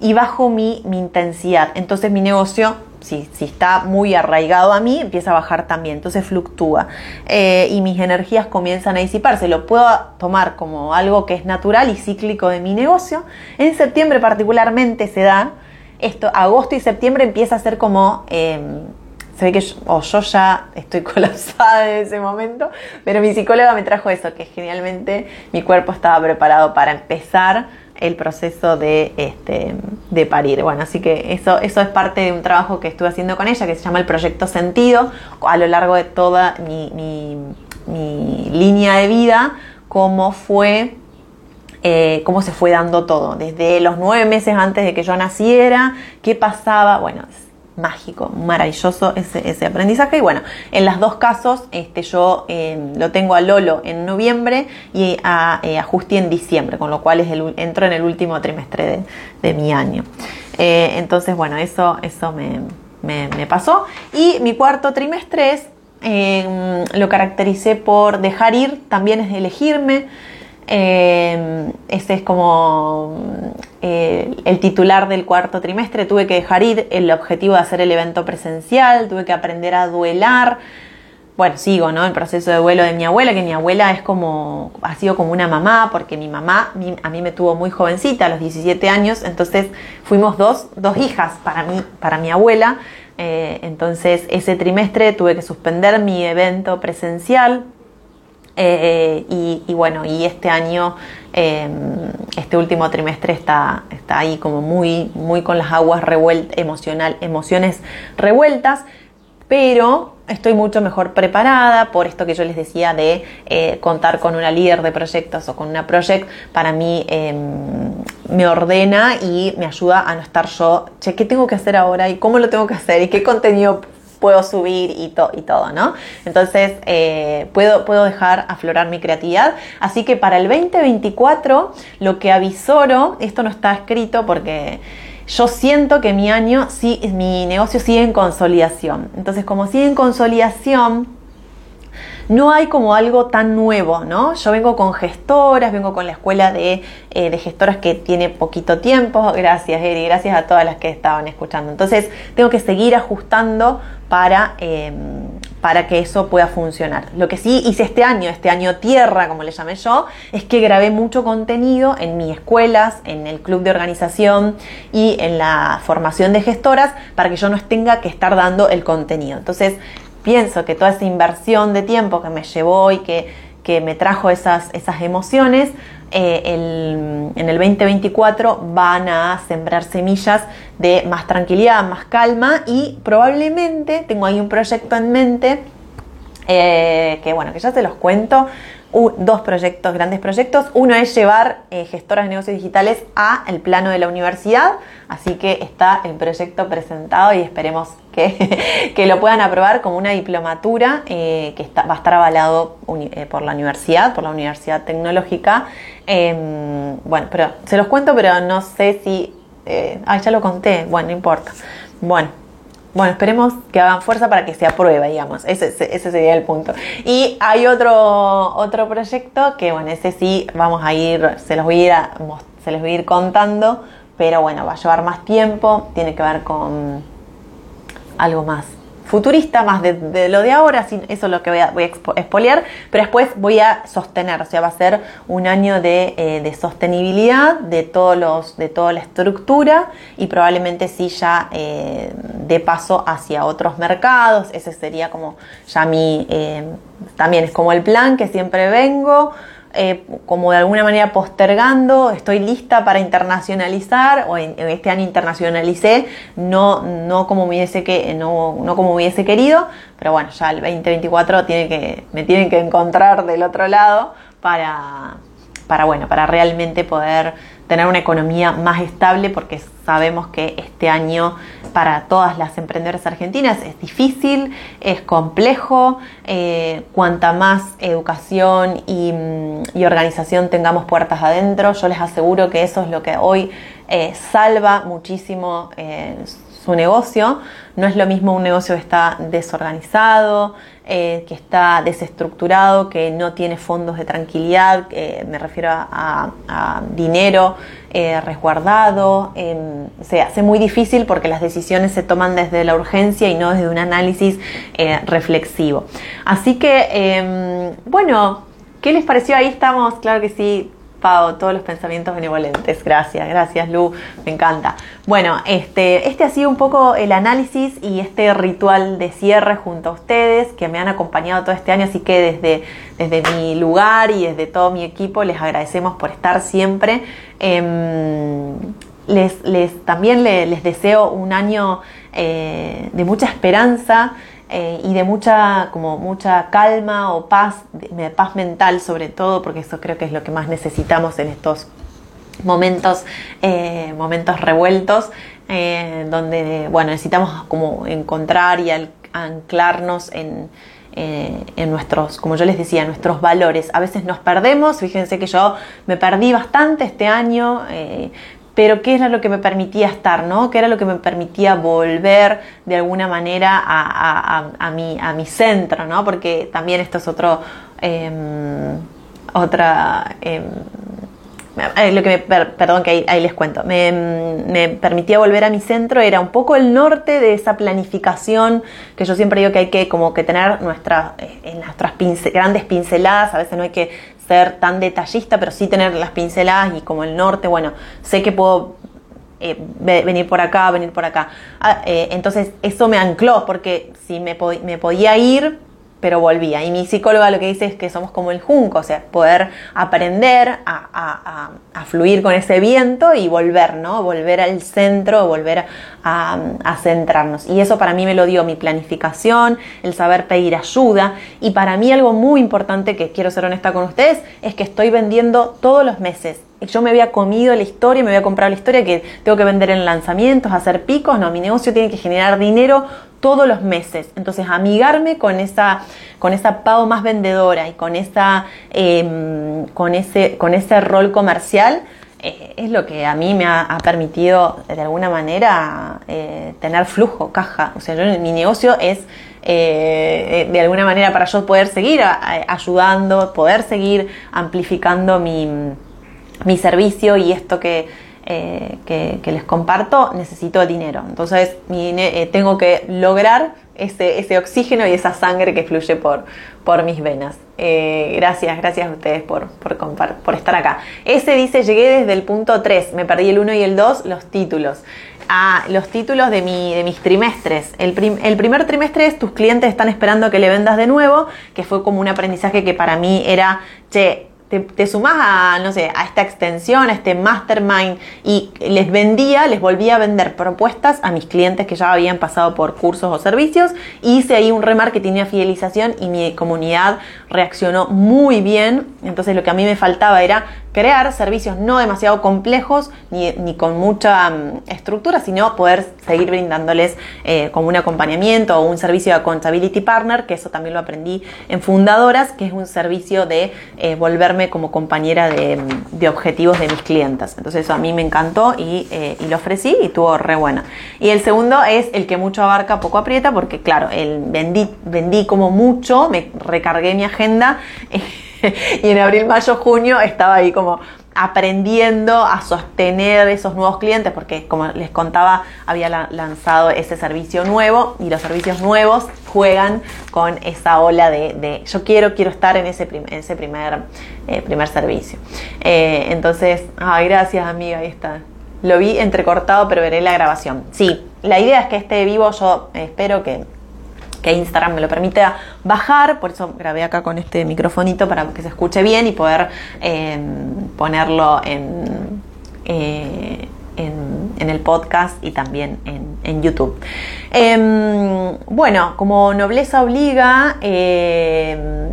y bajo mi, mi intensidad. Entonces mi negocio, si, si, está muy arraigado a mí, empieza a bajar también, entonces fluctúa eh, y mis energías comienzan a disiparse. Lo puedo tomar como algo que es natural y cíclico de mi negocio. En septiembre particularmente se da esto, agosto y septiembre empieza a ser como... Em, se ve que yo, o yo ya estoy colapsada en ese momento, pero mi psicóloga me trajo eso, que genialmente mi cuerpo estaba preparado para empezar el proceso de, este, de parir. Bueno, así que eso, eso es parte de un trabajo que estuve haciendo con ella, que se llama el Proyecto Sentido, a lo largo de toda mi, mi, línea de vida, cómo fue eh, cómo se fue dando todo, desde los nueve meses antes de que yo naciera, qué pasaba, bueno, mágico, maravilloso ese, aprendizaje. Y bueno, en los dos casos, este, yo eh, lo tengo a Lolo en noviembre y a, eh, Justi en diciembre, con lo cual es el, entro en el último trimestre de, mi año. Eh, entonces, bueno, eso, eso me, me, pasó. Y mi cuarto trimestre es, lo caractericé por dejar ir, también es elegirme. Eh, ese es como eh, el titular del cuarto trimestre. Tuve que dejar ir el objetivo de hacer el evento presencial, tuve que aprender a duelar. Bueno, sigo, ¿no? El proceso de duelo de mi abuela, que mi abuela es como, ha sido como una mamá, porque mi mamá a mí me tuvo muy jovencita, a los 17 años, entonces fuimos dos, dos hijas para mí, para mi abuela. Eh, entonces ese trimestre tuve que suspender mi evento presencial eh, y, bueno, y este año, em, este último trimestre está, está ahí como muy, muy con las aguas revueltas, emocional, emociones revueltas, pero estoy mucho mejor preparada por esto que yo les decía de eh, contar con una líder de proyectos o con una project, para mí em, me ordena y me ayuda a no estar yo, che, ¿qué tengo que hacer ahora? ¿Y cómo lo tengo que hacer? ¿Y qué contenido puedo subir y, y todo, ¿no? Entonces, eh, puedo, puedo dejar aflorar mi creatividad. Así que para el 2024, lo que avisoro, esto no está escrito porque yo siento que mi año, sí, mi negocio sigue en consolidación. Entonces, como sigue en consolidación, no hay como algo tan nuevo, ¿no? Yo vengo con gestoras, vengo con la escuela de, eh, de, gestoras que tiene poquito tiempo. Gracias, Eri, gracias a todas las que estaban escuchando. Entonces, tengo que seguir ajustando para, em, para que eso pueda funcionar. Lo que sí hice este año, este año tierra, como le llamé yo, es que grabé mucho contenido en mis escuelas, en el club de organización y en la formación de gestoras para que yo no tenga que estar dando el contenido. Entonces, pienso que toda esa inversión de tiempo que me llevó y que, me trajo esas, esas emociones, eh, en el 2024 van a sembrar semillas de más tranquilidad, más calma y probablemente tengo ahí un proyecto en mente eh, que bueno, que ya se los cuento, dos proyectos, grandes proyectos. Uno es llevar eh, gestoras de negocios digitales a el plano de la universidad, así que está el proyecto presentado y esperemos que, que lo puedan aprobar como una diplomatura eh, que está, va a estar avalado eh, por la universidad, por la Universidad Tecnológica. Em, bueno, pero se los cuento, pero no sé si... ah, ya lo conté, bueno, no importa. Bueno, bueno, esperemos que hagan fuerza para que se apruebe, digamos. Ese, sería el punto. Y hay otro, otro proyecto que, bueno, ese sí vamos a ir, se los voy a ir, se les voy a ir contando, pero bueno, va a llevar más tiempo, tiene que ver con algo más futurista, más de, lo de ahora, eso es lo que voy a, voy expoliar, pero después voy a sostener, o sea, va a ser un año de, eh, sostenibilidad de, todos los, de toda la estructura y probablemente sí ya eh, de paso hacia otros mercados, ese sería como ya mi, eh, también es como el plan que siempre vengo, eh, como de alguna manera postergando, estoy lista para internacionalizar, o en, este año internacionalicé, no, no, como hubiese que, no, no como hubiese querido, pero bueno, ya el 2024 tiene que, me tienen que encontrar del otro lado para, para, bueno, para realmente poder tener una economía más estable porque sabemos que este año para todas las emprendedoras argentinas es difícil, es complejo, eh, cuanta más educación mm, y, organización tengamos puertas adentro, yo les aseguro que eso es lo que hoy eh, salva muchísimo eh, su negocio. No es lo mismo un negocio que está desorganizado, eh, que está desestructurado, que no tiene fondos de tranquilidad, me refiero a, dinero eh, resguardado. Em, se hace muy difícil porque las decisiones se toman desde la urgencia y no desde un análisis eh, reflexivo. Así que, em, bueno, ¿qué les pareció? Ahí estamos, claro que sí, todos los pensamientos benevolentes. Gracias, gracias Lu, me encanta. Bueno, este, este ha sido un poco el análisis y este ritual de cierre junto a ustedes que me han acompañado todo este año, así que desde, desde mi lugar y desde todo mi equipo les agradecemos por estar siempre. Em, les, les, también les, deseo un año eh, de mucha esperanza. Eh, y de mucha, como mucha calma o paz, de, paz mental sobre todo, porque eso creo que es lo que más necesitamos en estos momentos, eh, momentos revueltos, eh, donde bueno, necesitamos como encontrar y anclarnos en, en nuestros, como yo les decía, nuestros valores. A veces nos perdemos, fíjense que yo me perdí bastante este año, pero qué era lo que me permitía estar, ¿no? ¿Qué era lo que me permitía volver de alguna manera a, mi, a mi, centro, ¿no? Porque también esto es otro, em, otra... Em, eh, lo que me, perdón que ahí, les cuento, me, permitía volver a mi centro, era un poco el norte de esa planificación que yo siempre digo que hay que como que tener nuestra, eh, en nuestras grandes pinceladas, a veces no hay que ser tan detallista, pero sí tener las pinceladas y como el norte, bueno, sé que puedo eh, venir por acá, venir por acá. Ah, eh, entonces eso me ancló porque si me, me podía ir, pero volvía. Y mi psicóloga lo que dice es que somos como el junco, o sea, poder aprender a, fluir con ese viento y volver, ¿no? Volver al centro, volver a, centrarnos. Y eso para mí me lo dio mi planificación, el saber pedir ayuda. Y para mí algo muy importante que quiero ser honesta con ustedes es que estoy vendiendo todos los meses yo me había comido la historia, me había comprado la historia que tengo que vender en lanzamientos, hacer picos, no, mi negocio tiene que generar dinero todos los meses. Entonces, amigarme con esa, con esa pago más vendedora y con, esa, em, con, ese, con ese rol comercial eh, es lo que a mí me ha, permitido de alguna manera eh, tener flujo, caja. O sea, yo, mi negocio es eh, de alguna manera para yo poder seguir ayudando, poder seguir amplificando mi, mi servicio y esto que eh, que, les comparto, necesito dinero. Entonces eh, tengo que lograr ese, ese, oxígeno y esa sangre que fluye por, por mis venas. Eh, gracias, gracias a ustedes por, por, por, estar acá. Ese dice, llegué desde el punto 3, me perdí el 1 y el 2, los títulos. Ah, los títulos de, mi, de mis trimestres. El, el, primer trimestre es tus clientes están esperando que le vendas de nuevo, que fue como un aprendizaje que para mí era, che, te, sumás a, no sé, a esta extensión, a este mastermind y les vendía, les volvía a vender propuestas a mis clientes que ya habían pasado por cursos o servicios. Hice ahí un remarketing y fidelización y mi comunidad reaccionó muy bien. Entonces lo que a mí me faltaba era crear servicios no demasiado complejos ni, con mucha mm, estructura, sino poder seguir brindándoles eh, como un acompañamiento o un servicio de accountability partner, que eso también lo aprendí en Fundadoras, que es un servicio de eh, volverme como compañera mm, de, objetivos de mis clientes. Entonces eso a mí me encantó y, eh, y, lo ofrecí y tuvo re buena. Y el segundo es el que mucho abarca, poco aprieta, porque claro, el vendí, vendí como mucho, me recargué mi agenda. y en abril, mayo, junio estaba ahí como aprendiendo a sostener esos nuevos clientes, porque como les contaba, había lanzado ese servicio nuevo y los servicios nuevos juegan con esa ola de, yo quiero, quiero estar en ese, primer, eh, primer servicio. Eh, entonces, ay, gracias amiga, ahí está. Lo vi entrecortado, pero veré la grabación. Sí, la idea es que este vivo yo espero que que Instagram me lo permite bajar, por eso grabé acá con este microfonito para que se escuche bien y poder eh, ponerlo en, eh, en, el podcast y también en, YouTube. Em, bueno, como nobleza obliga, em,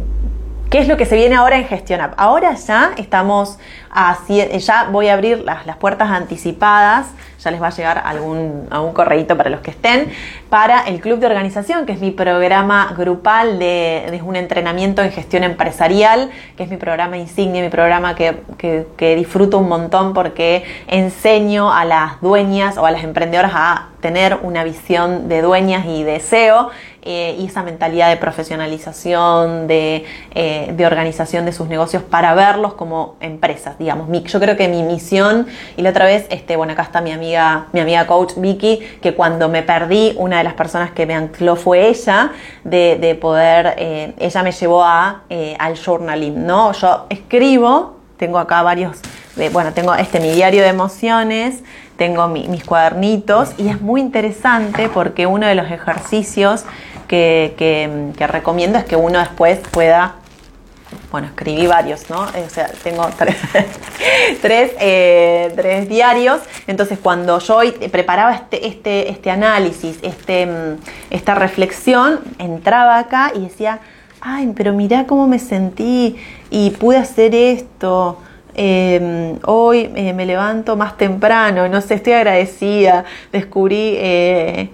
¿qué es lo que se viene ahora en Gestión Ahora ya estamos, ya voy a abrir las, puertas anticipadas. Ya les va a llegar algún, algún correíto para los que estén, para el Club de Organización, que es mi programa grupal de, un entrenamiento en gestión empresarial, que es mi programa insignia, mi programa que, que disfruto un montón porque enseño a las dueñas o a las emprendedoras a tener una visión de dueñas y deseo eh, y esa mentalidad de profesionalización, de, eh, de, organización de sus negocios para verlos como empresas, digamos. Yo creo que mi misión, y la otra vez, este, bueno, acá está mi amiga, mi amiga coach Vicky, que cuando me perdí, una de las personas que me ancló fue ella, de, de poder, eh, ella me llevó a, al journaling, ¿no? Yo escribo, tengo acá varios, bueno, tengo este mi diario de emociones, tengo mis cuadernitos y es muy interesante porque uno de los ejercicios que, recomiendo es que uno después pueda bueno, escribí varios, ¿no? O sea, tengo tres, eh, tres, diarios. Entonces, cuando yo preparaba este, este, este análisis, este, mm, esta reflexión, entraba acá y decía, ay, pero mirá cómo me sentí y pude hacer esto. Em, hoy eh, me levanto más temprano, no sé, estoy agradecida, descubrí eh,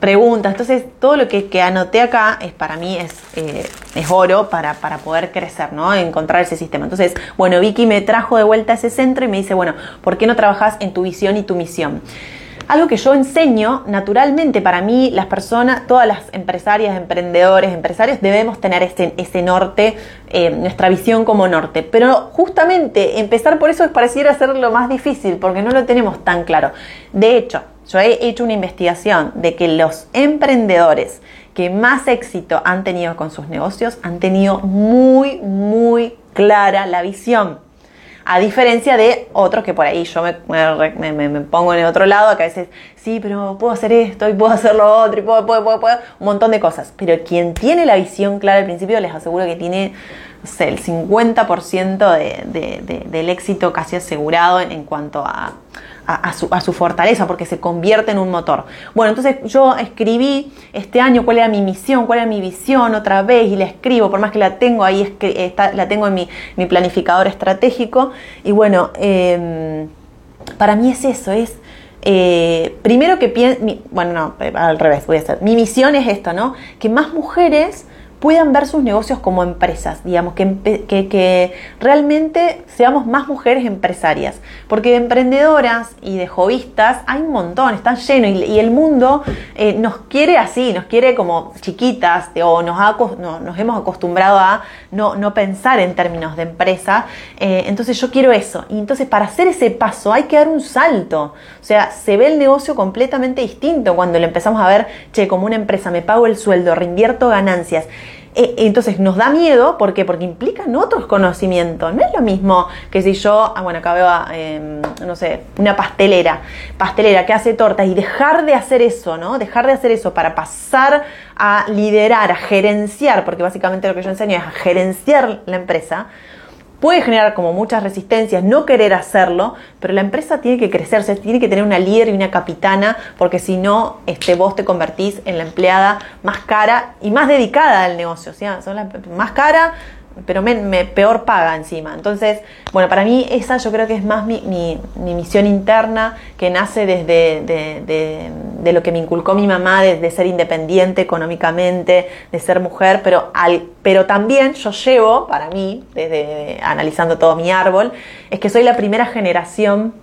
preguntas. Entonces, todo lo que, anoté acá es para mí es, eh, es oro para, para, poder crecer, ¿no? Encontrar ese sistema. Entonces, bueno, Vicky me trajo de vuelta a ese centro y me dice, bueno, ¿por qué no trabajas en tu visión y tu misión? Algo que yo enseño naturalmente para mí, las personas, todas las empresarias, emprendedores, empresarios, debemos tener ese, ese norte, eh, nuestra visión como norte. Pero justamente empezar por eso pareciera ser lo más difícil, porque no lo tenemos tan claro. De hecho, yo he hecho una investigación de que los emprendedores que más éxito han tenido con sus negocios han tenido muy, muy clara la visión. A diferencia de otros que por ahí yo me, pongo en el otro lado, que a veces, sí, pero puedo hacer esto y puedo hacer lo otro y puedo, puedo, puedo, puedo un montón de cosas. Pero quien tiene la visión clara al principio, les aseguro que tiene el 50% de, del éxito casi asegurado en cuanto a, a, su, fortaleza, porque se convierte en un motor. Bueno, entonces yo escribí este año cuál era mi misión, cuál era mi visión otra vez y la escribo, por más que la tengo ahí, está, la tengo en mi, mi, planificador estratégico. Y bueno, em, para mí es eso, es... Eh, primero que pienso, bueno, no, al revés, voy a hacer. Mi misión es esto, ¿no? Que más mujeres puedan ver sus negocios como empresas, digamos, que, realmente seamos más mujeres empresarias, porque de emprendedoras y de jovistas hay un montón, están llenos y, el mundo eh, nos quiere así, nos quiere como chiquitas o nos, hemos acostumbrado a no, pensar en términos de empresa, eh, entonces yo quiero eso, y entonces para hacer ese paso hay que dar un salto, o sea, se ve el negocio completamente distinto cuando lo empezamos a ver, che, como una empresa, me pago el sueldo, reinvierto ganancias, entonces nos da miedo, ¿por qué? Porque implican otros conocimientos. No es lo mismo que si yo, ah, bueno, acá veo, em, no sé, una pastelera, pastelera que hace tortas y dejar de hacer eso, ¿no? Dejar de hacer eso para pasar a liderar, a gerenciar, porque básicamente lo que yo enseño es a gerenciar la empresa puede generar como muchas resistencias, no querer hacerlo, pero la empresa tiene que crecerse, tiene que tener una líder y una capitana, porque si no, este, vos te convertís en la empleada más cara y más dedicada al negocio, ¿sí? Son la más cara, pero me, peor paga encima. Entonces, bueno, para mí esa yo creo que es más mi, mi, misión interna que nace desde de, lo que me inculcó mi mamá, de, ser independiente económicamente, de ser mujer, pero, al, pero también yo llevo, para mí, desde analizando todo mi árbol, es que soy la primera generación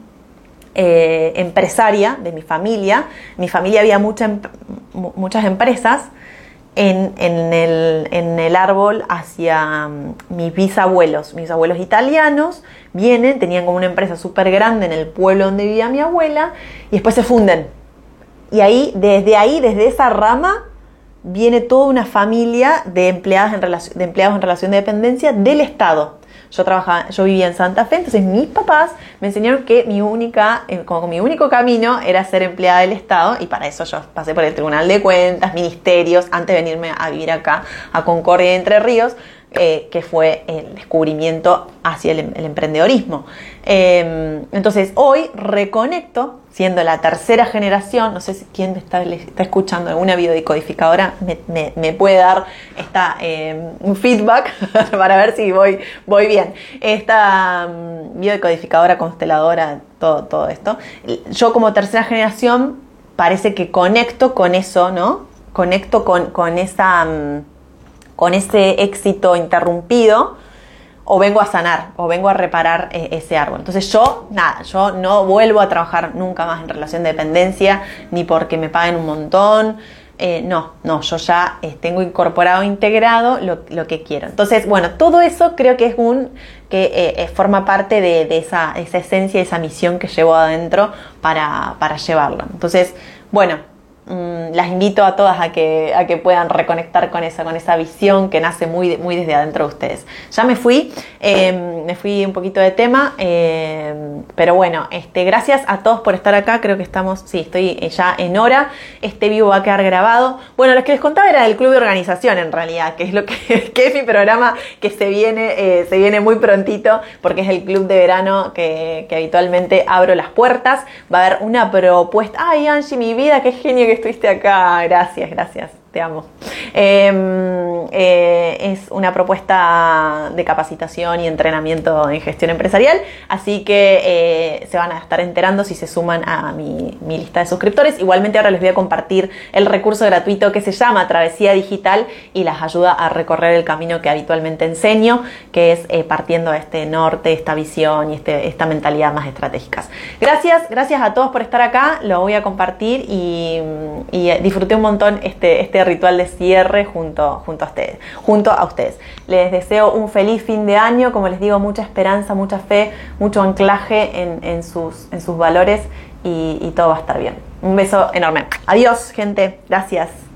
eh, empresaria de mi familia. Mi familia había mucha, muchas empresas en, el, árbol hacia mm, mis bisabuelos. Mis abuelos italianos vienen, tenían como una empresa súper grande en el pueblo donde vivía mi abuela y después se funden. Y ahí, desde ahí, desde esa rama, viene toda una familia de, empleadas en de empleados en relación de dependencia del Estado. Yo trabajaba, yo vivía en Santa Fe, entonces mis papás me enseñaron que mi única, eh, como mi único camino era ser empleada del Estado y para eso yo pasé por el Tribunal de Cuentas, ministerios, antes de venirme a vivir acá a Concordia Entre Ríos. Eh, que fue el descubrimiento hacia el, emprendedorismo. Em, entonces, hoy reconecto, siendo la tercera generación, no sé si quién está, está escuchando, alguna biodecodificadora me, me, puede dar esta, em, un feedback para ver si voy, voy bien. Esta um, consteladora, todo, todo esto. Yo como tercera generación parece que conecto con eso, ¿no? Conecto con, con esa con ese éxito interrumpido, o vengo a sanar, o vengo a reparar eh, ese árbol. Entonces yo, nada, yo no vuelvo a trabajar nunca más en relación de dependencia, ni porque me paguen un montón. Eh, no, no, yo ya eh, tengo incorporado, integrado lo, que quiero. Entonces, bueno, todo eso creo que es un que forma parte de, esa, esa, esencia, esa misión que llevo adentro para, para llevarlo. Entonces, bueno, Mm, las invito a todas a que, a que puedan reconectar con esa, con esa visión que nace muy, muy desde adentro de ustedes. Ya me fui, em, me fui un poquito de tema, em, pero bueno, este, gracias a todos por estar acá, creo que estamos, sí, estoy ya en hora, este vivo va a quedar grabado. Bueno, lo que les contaba era del club de organización en realidad, que es lo que, que es mi programa que se viene, eh, se viene muy prontito, porque es el club de verano que, que habitualmente abro las puertas. Va a haber una propuesta, ay Angie, mi vida, qué genio que estuviste acá. Gracias, gracias te amo. Em, eh, es una propuesta de capacitación y entrenamiento en gestión empresarial, así que eh, se van a estar enterando si se suman a mi, lista de suscriptores. Igualmente ahora les voy a compartir el recurso gratuito que se llama Travesía Digital y las ayuda a recorrer el camino que habitualmente enseño, que es eh, partiendo de este norte, esta visión y este, esta mentalidad más estratégicas. Gracias, gracias a todos por estar acá, lo voy a compartir y, y disfruté un montón este, este ritual de cierre junto, junto, a ustedes, junto a ustedes. Les deseo un feliz fin de año, como les digo, mucha esperanza, mucha fe, mucho anclaje en, sus, en sus valores y todo va a estar bien. Un beso enorme. Adiós, gente. Gracias.